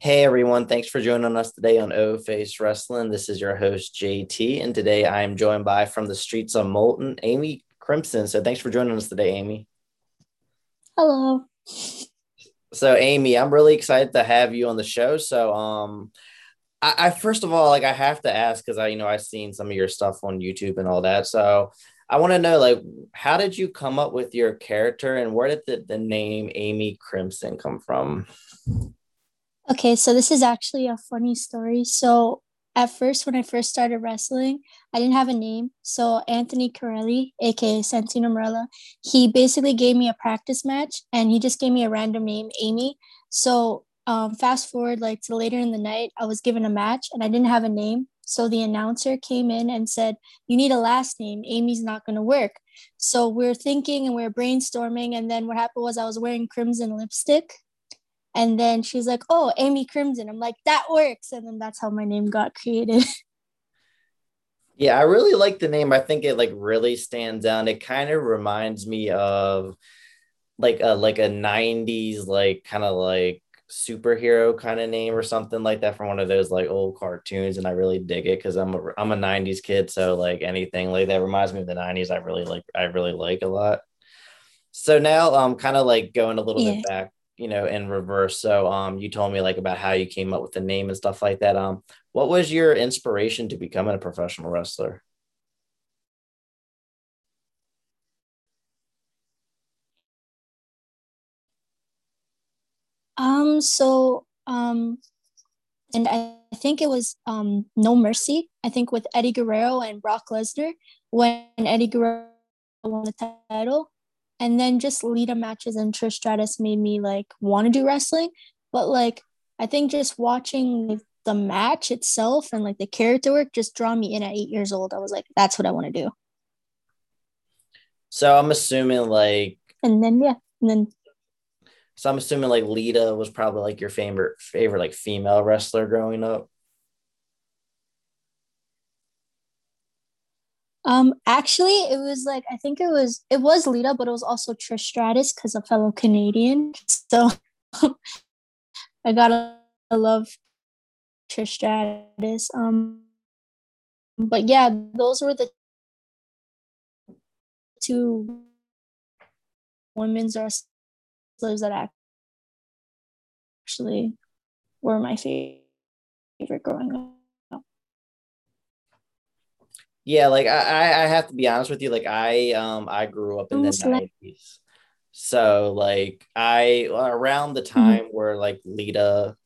Hey everyone, thanks for joining us today on O Face Wrestling. This is your host JT, and today I am joined by from the streets of Moulton, Amy Crimson. So thanks for joining us today, Amy. Hello. So Amy, I'm really excited to have you on the show. So um I, I first of all like I have to ask because I you know I've seen some of your stuff on YouTube and all that. So I want to know like how did you come up with your character and where did the, the name Amy Crimson come from? Okay, so this is actually a funny story. So at first, when I first started wrestling, I didn't have a name. So Anthony Carelli, aka Santino Marella, he basically gave me a practice match and he just gave me a random name, Amy. So um, fast forward like to later in the night, I was given a match and I didn't have a name. So the announcer came in and said, You need a last name. Amy's not going to work. So we're thinking and we're brainstorming. And then what happened was I was wearing crimson lipstick and then she's like, "Oh, Amy Crimson." I'm like, "That works." And then that's how my name got created. Yeah, I really like the name. I think it like really stands out. It kind of reminds me of like a like a 90s like kind of like superhero kind of name or something like that from one of those like old cartoons and I really dig it cuz I'm a I'm a 90s kid so like anything like that reminds me of the 90s I really like I really like a lot. So now I'm um, kind of like going a little yeah. bit back you know in reverse. So um you told me like about how you came up with the name and stuff like that. Um what was your inspiration to becoming a professional wrestler? Um so um and I, think it was um no mercy i think with eddie guerrero and brock lesnar when eddie guerrero won the title and then just Lita matches and Trish Stratus made me like want to do wrestling. But like I think just watching the match itself and like the character work just draw me in at eight years old. I was like, that's what I want to do. So I'm assuming like and then yeah, and then so I'm assuming like Lita was probably like your favorite favorite like female wrestler growing up. Um, actually, it was like I think it was it was Lita, but it was also Trish Stratus because a fellow Canadian. So I gotta love Trish Stratus. Um, but yeah, those were the two women's wrestlers that actually were my favorite growing up. Yeah, like I, I have to be honest with you. Like I, um, I grew up in the nineties, so like I around the mm-hmm. time mm-hmm. where like Lita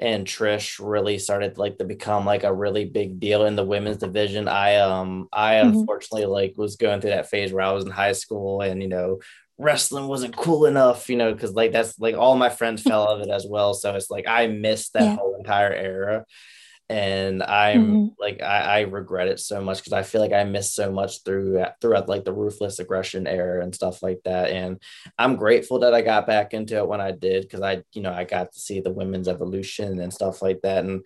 and Trish really started like to become like a really big deal in the women's division. I um I mm-hmm. unfortunately like was going through that phase where I was in high school and you know wrestling wasn't cool enough, you know, because like that's like all my friends fell out of it as well. So it's like I missed that yeah. whole entire era and i'm mm-hmm. like I, I, regret it so much because i feel like i missed so much through throughout like the ruthless aggression era and stuff like that and i'm grateful that i got back into it when i did because i you know i got to see the women's evolution and stuff like that and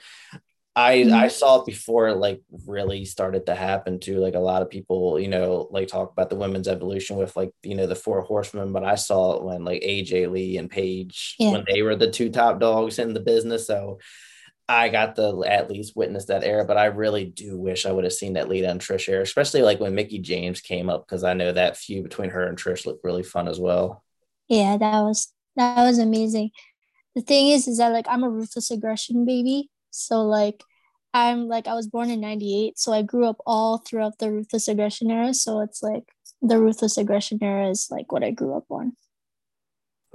I mm-hmm. I saw it before it like really started to happen too. Like a lot of people, you know, like talk about the women's evolution with like, you know, the four horsemen, but I saw it when like AJ Lee and Paige yeah. when they were the two top dogs in the business. So I got to at least witness that era, but I really do wish I would have seen that Lita and Trish era, especially like when Mickie James came up, because I know that feud between her and Trish looked really fun as well. Yeah, that was that was amazing. The thing is, is that like I'm a ruthless aggression baby, so like I'm like I was born in '98, so I grew up all throughout the ruthless aggression era. So it's like the ruthless aggression era is like what I grew up on.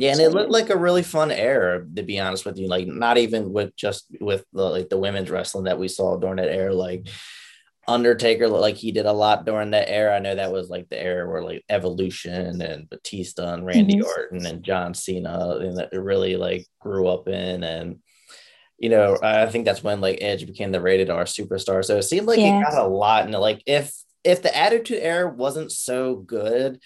Yeah, and it looked like a really fun era, to be honest with you. Like not even with just with the like the women's wrestling that we saw during that era, like Undertaker, like he did a lot during that era. I know that was like the era where like Evolution and Batista and Randy mm-hmm. Orton and John Cena, and that really like grew up in and you know, I think that's when like Edge became the rated R superstar. So it seemed like yeah. got a lot. And like if if the Attitude Era wasn't so good,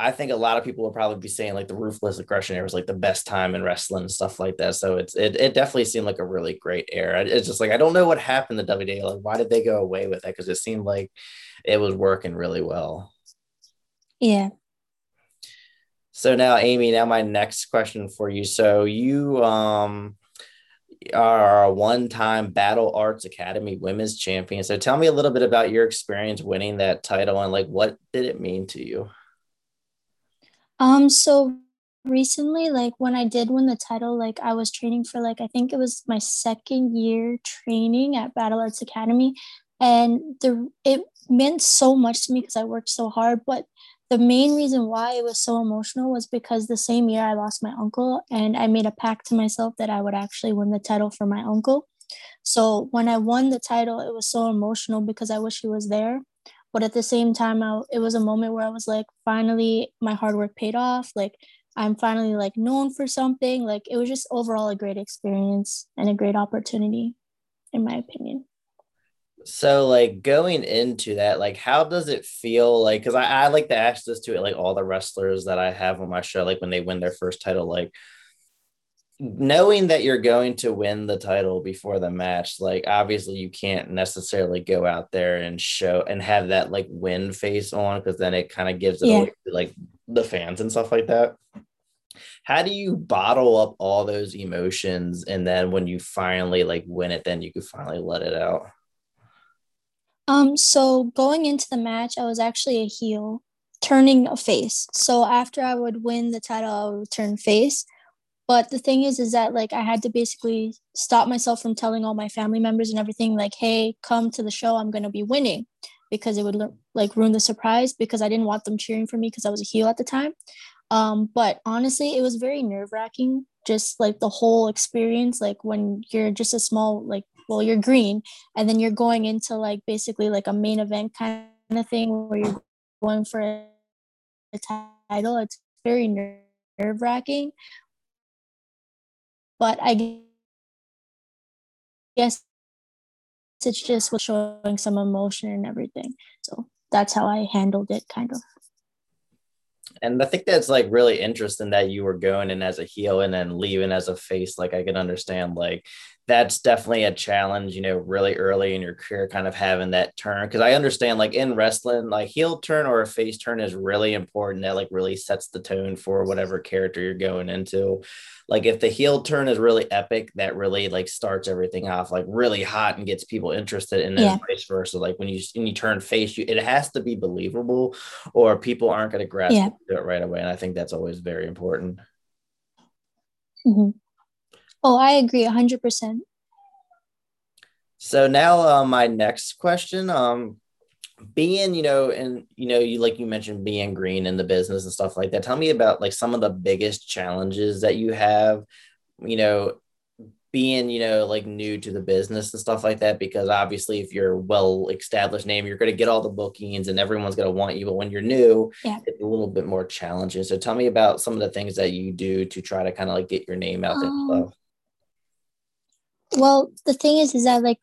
I think a lot of people will probably be saying like the ruthless aggression era was like the best time in wrestling and stuff like that. So it's it, it definitely seemed like a really great era. It's just like I don't know what happened to WWE. Like why did they go away with that? Because it seemed like it was working really well. Yeah. So now, Amy, now my next question for you. So you um are a one-time Battle Arts Academy Women's Champion. So tell me a little bit about your experience winning that title and like what did it mean to you? Um, so recently, like when I did win the title, like I was training for like I think it was my second year training at Battle Arts Academy, and the it meant so much to me because I worked so hard. But the main reason why it was so emotional was because the same year I lost my uncle, and I made a pact to myself that I would actually win the title for my uncle. So when I won the title, it was so emotional because I wish he was there but at the same time I, it was a moment where i was like finally my hard work paid off. Like i'm finally like known for something. Like it was just overall a great experience and a great opportunity in my opinion. So like going into that like how does it feel? Like because I, I like to ask this to it, like all the wrestlers that i have on my show like when they win their first title like knowing that you're going to win the title before the match, like obviously you can't necessarily go out there and show and have that like win face on because then it kind of gives it yeah. away to like the fans and stuff like that. How do you bottle up all those emotions and then when you finally like win it, then you can finally let it out? Um, so going into the match, I was actually a heel, turning a face. So after I would win the title, I would turn face but the thing is is that like i had to basically stop myself from telling all my family members and everything like hey come to the show i'm going to be winning because it would like ruin the surprise because i didn't want them cheering for me because i was a heel at the time. Um, but honestly it was very nerve-wracking just like the whole experience like when you're just a small like well you're green and then you're going into like basically like a main event kind of thing where you're going for a title. It's very nerve-wracking but I guess it's just showing some emotion and everything. So that's how I handled it, kind of. And I think that's like really interesting that you were going in as a heel and then leaving as a face. Like I can understand like that's definitely a challenge, you know, really early in your career, kind of having that turn. Cause I understand, like in wrestling, like heel turn or a face turn is really important. That like really sets the tone for whatever character you're going into. Like if the heel turn is really epic, that really like starts everything off like really hot and gets people interested. And then yeah. vice versa. Like when you when you turn face, you it has to be believable, or people aren't going to grasp yeah. it right away. And I think that's always very important. Mm-hmm. Oh, I agree 100%. So now uh, my next question, um, being, you know, and, you know, you, like you mentioned being green in the business and stuff like that. Tell me about like some of the biggest challenges that you have, you know, being, you know, like new to the business and stuff like that, because obviously if you're a well established name, you're going to get all the bookings and everyone's going to want you. But when you're new, yeah. it's a little bit more challenging. So tell me about some of the things that you do to try to kind of like get your name out there. Well, the thing is, is that like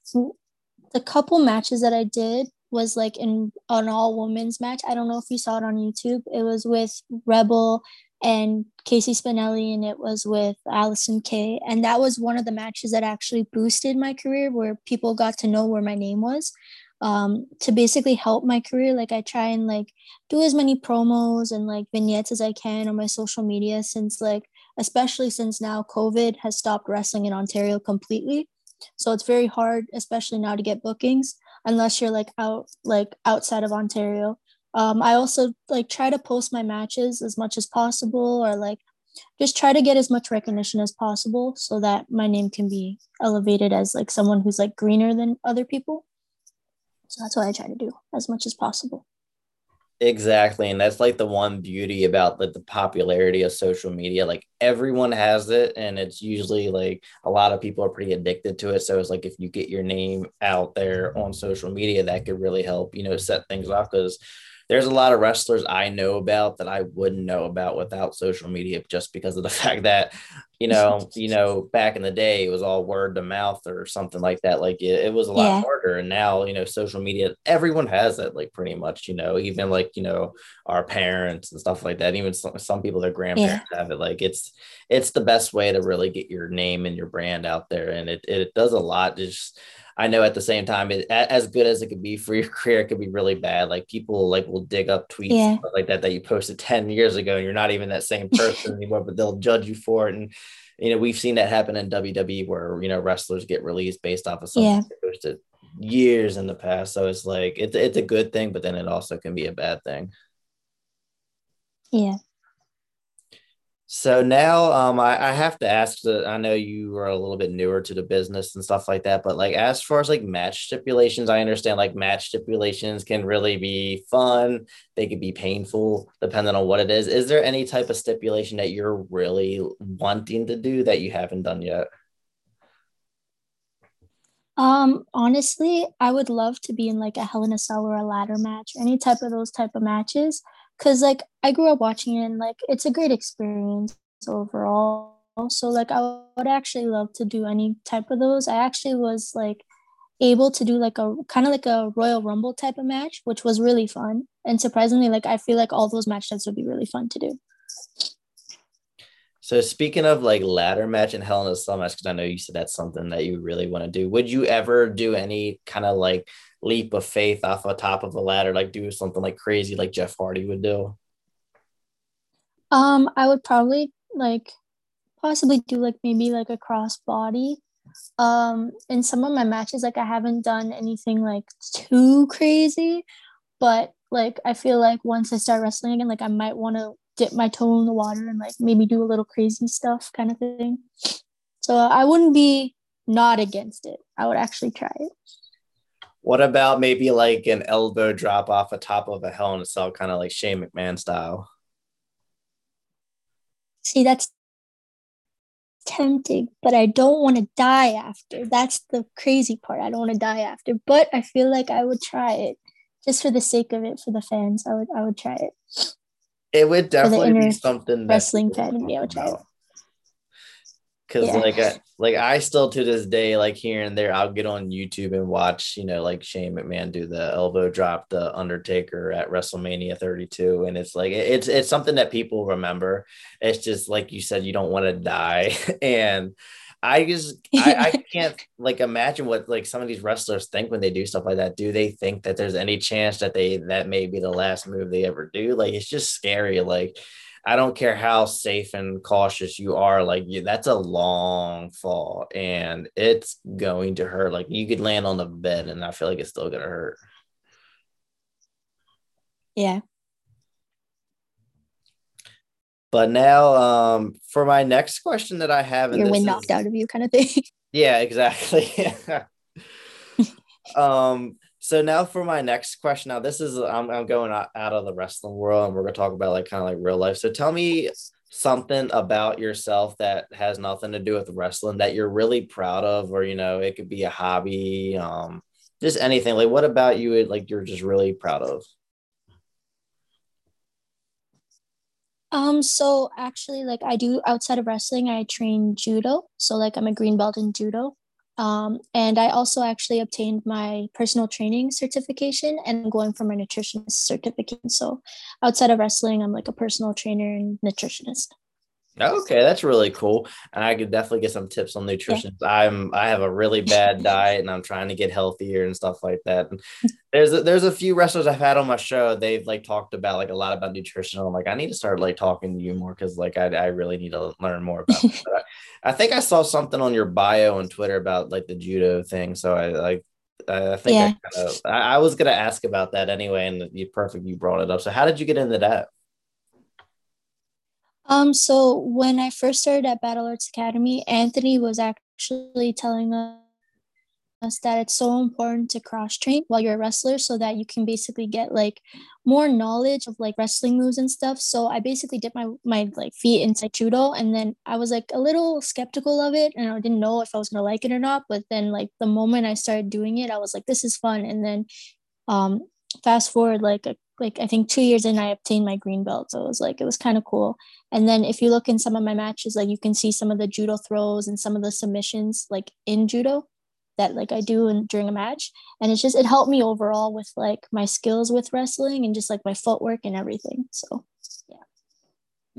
the couple matches that I did was like in an all women's match. I don't know if you saw it on YouTube. It was with Rebel and Casey Spinelli, and it was with Allison Kay. And that was one of the matches that actually boosted my career, where people got to know where my name was. Um, to basically help my career, like I try and like do as many promos and like vignettes as I can on my social media, since like especially since now COVID has stopped wrestling in Ontario completely. So it's very hard, especially now, to get bookings unless you're like out like outside of Ontario. Um, I also like try to post my matches as much as possible, or like just try to get as much recognition as possible, so that my name can be elevated as like someone who's like greener than other people. So that's what I try to do as much as possible. Exactly. And that's like the one beauty about the, the popularity of social media. Like everyone has it, and it's usually like a lot of people are pretty addicted to it. So it's like if you get your name out there on social media, that could really help, you know, set things off because there's a lot of wrestlers I know about that I wouldn't know about without social media just because of the fact that, you know, you know, back in the day it was all word to mouth or something like that. Like it, it was a lot yeah. harder. And now, you know, social media, everyone has it like pretty much, you know, even like, you know, our parents and stuff like that. Even some, some people, their grandparents yeah. have it. Like it's it's the best way to really get your name and your brand out there. And it it does a lot. Just I know at the same time, it, as good as it could be for your career, it could be really bad. Like people like will dig up tweets yeah. like that that you posted 10 years ago and you're not even that same person anymore, but they'll judge you for it. And you know, we've seen that happen in WWE where you know wrestlers get released based off of something yeah. they posted years in the past. So it's like it's it's a good thing, but then it also can be a bad thing. Yeah. So now um, I, I have to ask that I know you are a little bit newer to the business and stuff like that, but like as far as like match stipulations, I understand like match stipulations can really be fun. They could be painful depending on what it is. Is there any type of stipulation that you're really wanting to do that you haven't done yet? Um, honestly, I would love to be in like a Hell in a Cell or a ladder match, any type of those type of matches because like I grew up watching it and like it's a great experience overall. So like I would actually love to do any type of those. I actually was like able to do like a kind of like a Royal Rumble type of match, which was really fun. And surprisingly, like I feel like all those matches would be really fun to do. So speaking of like ladder match and Hell in a Cell match, because I know you said that's something that you really want to do. Would you ever do any kind of like leap of faith off the top of a ladder, like do something like crazy like Jeff Hardy would do? Um, I would probably like possibly do like maybe like a cross body. Um, in some of my matches, like I haven't done anything like too crazy, but like I feel like once I start wrestling again, like I might want to dip my toe in the water and like maybe do a little crazy stuff kind of thing. So I wouldn't be not against it. I would actually try it. What about maybe like an elbow drop off the top of a Hell in a Cell, kind of like Shane McMahon style? See, that's tempting, but I don't want to die after. That's the crazy part. I don't want to die after, but I feel like I would try it just for the sake of it for the fans. I would I would try it. It would definitely be something wrestling fan in me. I because yeah. like I, like I still to this day like here and there I'll get on YouTube and watch you know like Shane McMahon do the elbow drop the Undertaker at WrestleMania 32 and it's like it's it's something that people remember it's just like you said you don't want to die and I just I, I can't like imagine what like some of these wrestlers think when they do stuff like that do they think that there's any chance that they that may be the last move they ever do like it's just scary like I don't care how safe and cautious you are, like you, that's a long fall and it's going to hurt. Like you could land on the bed and I feel like it's still gonna hurt. Yeah. But now, um, for my next question that I have, your wind knocked out of you, kind of thing. Yeah, exactly. um, so now for my next question. Now this is I'm, I'm going out, out of the wrestling world, and we're gonna talk about like kind of like real life. So tell me something about yourself that has nothing to do with wrestling that you're really proud of, or you know, it could be a hobby, um, just anything. Like, what about you? Like, you're just really proud of. Um, so actually, like I do outside of wrestling, I train judo. So like I'm a green belt in judo. Um, and I also actually obtained my personal training certification and going for my nutritionist certificate. So outside of wrestling, I'm like a personal trainer and nutritionist. Okay, that's really cool. And I could definitely get some tips on nutrition. Yeah. I'm I have a really bad diet and I'm trying to get healthier and stuff like that. And there's a, there's a few wrestlers I've had on my show. They've like talked about like a lot about nutrition. I'm like, I need to start like talking to you more because like I, I really need to learn more about it. I, I, think I saw something on your bio on Twitter about like the judo thing. So I like I think yeah. I, kinda, I, I was gonna ask about that anyway, and you perfect you brought it up. So how did you get into that? Um, so when I first started at Battle Arts Academy, Anthony was actually telling us that it's so important to cross train while you're a wrestler so that you can basically get like more knowledge of like wrestling moves and stuff. So I basically dipped my my like feet inside judo and then I was like a little skeptical of it and I didn't know if I was gonna like it or not. But then like the moment I started doing it, I was like, this is fun. And then um fast forward like a like I think two years in, I obtained my green belt. So it was like it was kind of cool. And then if you look in some of my matches, like you can see some of the judo throws and some of the submissions like in judo that like I do in, during a match. And it's just it helped me overall with like my skills with wrestling and just like my footwork and everything. So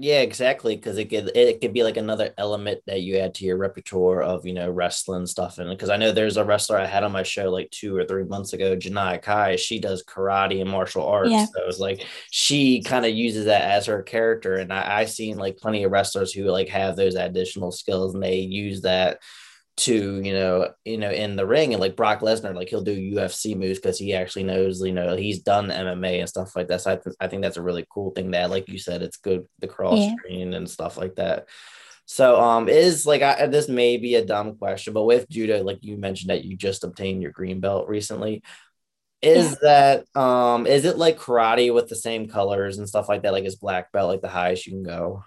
Yeah, exactly. Because it could it could be like another element that you add to your repertoire of you know wrestling stuff. And because I know there's a wrestler I had on my show like two or three months ago, Janai Kai. She does karate and martial arts. Yeah. So it's like she kind of uses that as her character. And I I seen like plenty of wrestlers who like have those additional skills and they use that to you know you know in the ring and like Brock Lesnar like he'll do UFC moves because he actually knows you know he's done MMA and stuff like that. So I, th- I think that's a really cool thing that like you said it's good the cross yeah. and stuff like that. So um is like I, this may be a dumb question but with judo like you mentioned that you just obtained your green belt recently. Is yeah. that um is it like karate with the same colors and stuff like that? Like is black belt like the highest you can go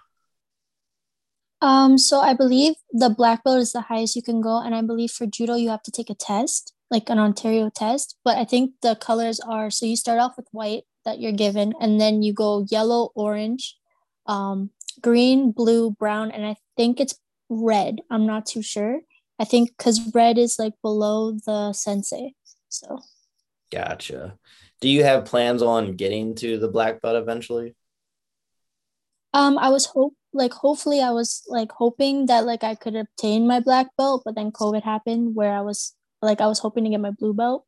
um, so I believe the black belt is the highest you can go, and I believe for judo you have to take a test, like an Ontario test. But I think the colors are so you start off with white that you're given, and then you go yellow, orange, um, green, blue, brown, and I think it's red. I'm not too sure. I think because red is like below the sensei. So. Gotcha. Do you have plans on getting to the black belt eventually? Um, I was hope like hopefully I was like hoping that like I could obtain my black belt, but then COVID happened where I was like I was hoping to get my blue belt,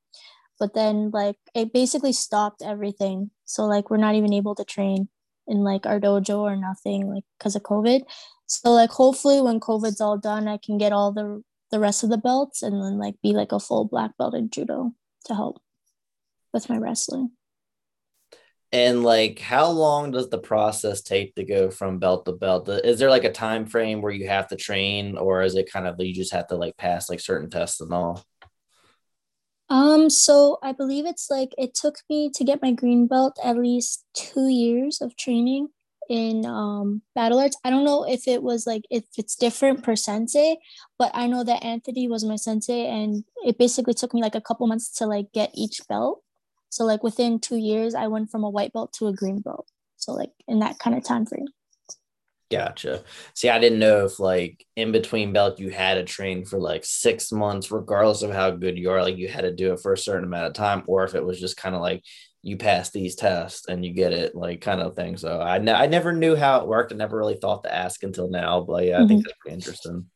but then like it basically stopped everything. So like we're not even able to train in like our dojo or nothing like because of COVID. So like hopefully when COVID's all done, I can get all the the rest of the belts and then like be like a full black belt in judo to help with my wrestling. And like, how long does the process take to go from belt to belt? Is there like a time frame where you have to train, or is it kind of you just have to like pass like certain tests and all? Um, so I believe it's like it took me to get my green belt at least two years of training in um battle arts. I don't know if it was like if it's different per sensei, but I know that Anthony was my sensei and it basically took me like a couple months to like get each belt. So like within two years, I went from a white belt to a green belt. So like in that kind of time frame. Gotcha. See, I didn't know if like in between belt you had to train for like six months, regardless of how good you are. Like you had to do it for a certain amount of time, or if it was just kind of like you pass these tests and you get it, like kind of thing. So I ne- I never knew how it worked. I never really thought to ask until now, but yeah, I mm-hmm. think that's pretty interesting.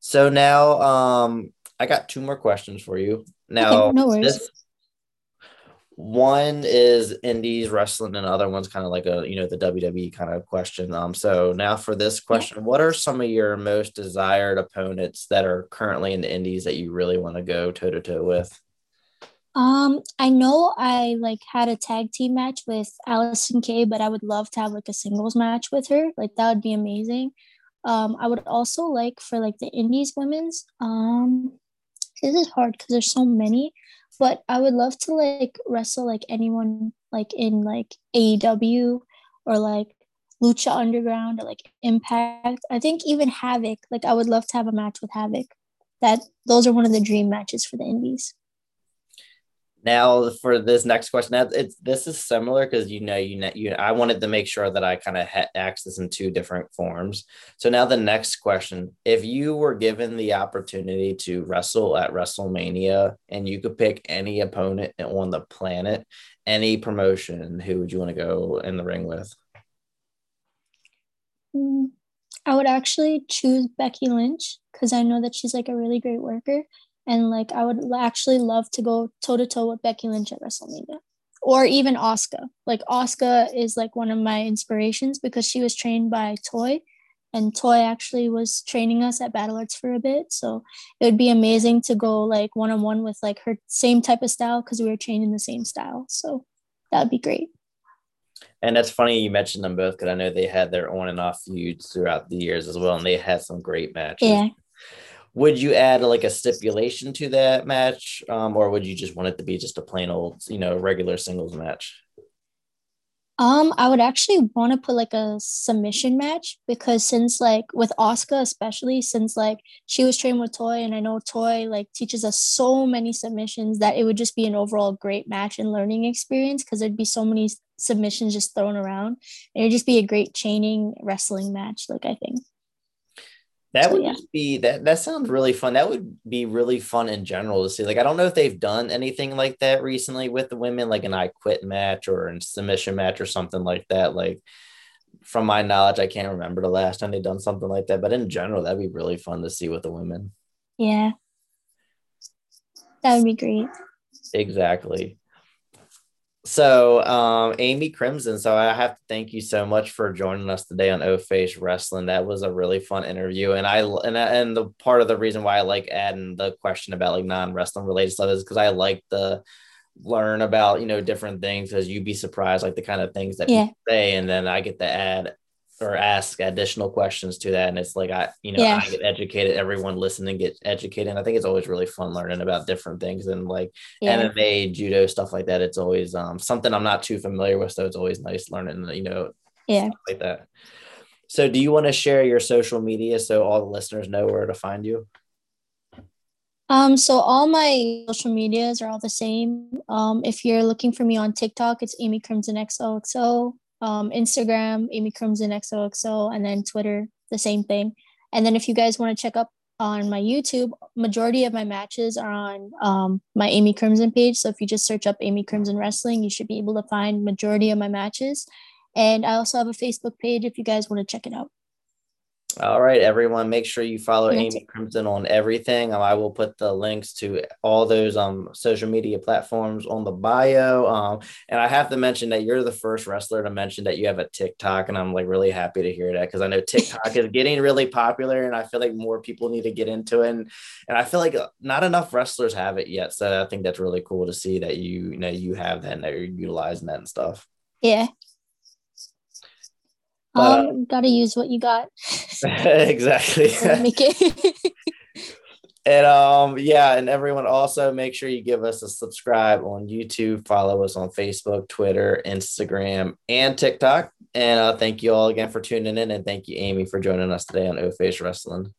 So now, um, I got two more questions for you. Now, okay, no worries. This, one is indies wrestling, and the other one's kind of like a you know the WWE kind of question. Um, so now for this question, what are some of your most desired opponents that are currently in the indies that you really want to go toe to toe with? Um, I know I like had a tag team match with Allison Kay, but I would love to have like a singles match with her. Like that would be amazing. Um, I would also like for like the indies women's. Um, this is hard because there's so many but i would love to like wrestle like anyone like in like aew or like lucha underground or like impact. I think even Havok like i would love to have a match with Havok. That those are one of the dream matches for the indies now for this next question now it's this is similar because you know you know you i wanted to make sure that i kind of ha- this in two different forms. So now the next question if you were given the opportunity to wrestle at wrestlemania and you could pick any opponent on the planet any promotion who would you want to go in the ring with? Mm, i would actually choose becky lynch because i know that she's like a really great worker and like I would actually love to go toe to toe with Becky Lynch at WrestleMania or even Asuka. Like Asuka is like one of my inspirations because she was trained by Toy and Toy actually was training us at Battle Arts for a bit. So it would be amazing to go like one on one with like her same type of style because we were trained in the same style. So that would be great. And that's funny you mentioned them both because I know they had their on and off feuds throughout the years as well, and they had some great matches. Yeah, would you add like a stipulation to that match? Um, or would you just want it to be just a plain old you know regular singles match? Um i would actually want to put like a submission match because since like with asuka especially since like she was trained with toy and i know toy like teaches us so many submissions that it would just be an overall great match and learning experience because there'd be so many submissions just thrown around. It would just be a great chaining wrestling match like i think That so, would yeah. be that. That sounds really fun. That would be really fun in general to see. Like, I don't know if they've done anything like that recently with the women, like an I Quit match or a submission match or something like that. Like, from my knowledge, I can't remember the last time they've done something like that. But in general, that'd be really fun to see with the women. Yeah, that would be great. Exactly. So, um, Amy Crimson. So, I have to thank you so much for joining us today on O Face Wrestling. That was a really fun interview, and I and and the part of the reason why I like adding the question about like non wrestling related stuff is because I like the learn about you know different things because you'd be surprised like the kind of things that yeah. say, and then I get to add or ask additional questions to that. And it's like i you know yeah. i get educated everyone listening gets educated. And i think it's always really fun learning about different things and like yeah. mma judo stuff like that. It's always um, something i'm not too familiar with. So it's always nice learning you know yeah. like that. So do you want to share your social media so all the listeners know where to find you? Um, so all my social medias are all the same. Um, if you're looking for me on TikTok, it's Amy Crimson XOXO um, Instagram, Amy Crimson XOXO, and then Twitter, the same thing. And then if you guys want to check up on my YouTube, majority of my matches are on um, my Amy Crimson page. So if you just search up Amy Crimson Wrestling, you should be able to find majority of my matches. And I also have a Facebook page if you guys want to check it out. All right, everyone, make sure you follow Amy Crimson on everything. Um, I will put the links to all those um social media platforms on the bio. Um, and I have to mention that you're the first wrestler to mention that you have a TikTok, and I'm like really happy to hear that because I know TikTok is getting really popular, and I feel like more people need to get into it. And, and I feel like uh, not enough wrestlers have it yet, so I think that's really cool to see that you you know you have that and that you're utilizing that and stuff. Yeah, um, uh, gotta use what you got. exactly. Make it. and um, yeah, and everyone also make sure you give us a subscribe on YouTube, follow us on Facebook, Twitter, Instagram, and TikTok. And uh, thank you all again for tuning in, and thank you, Amy, for joining us today on O Face Wrestling.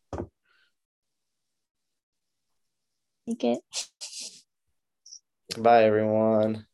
Take it. Bye, everyone.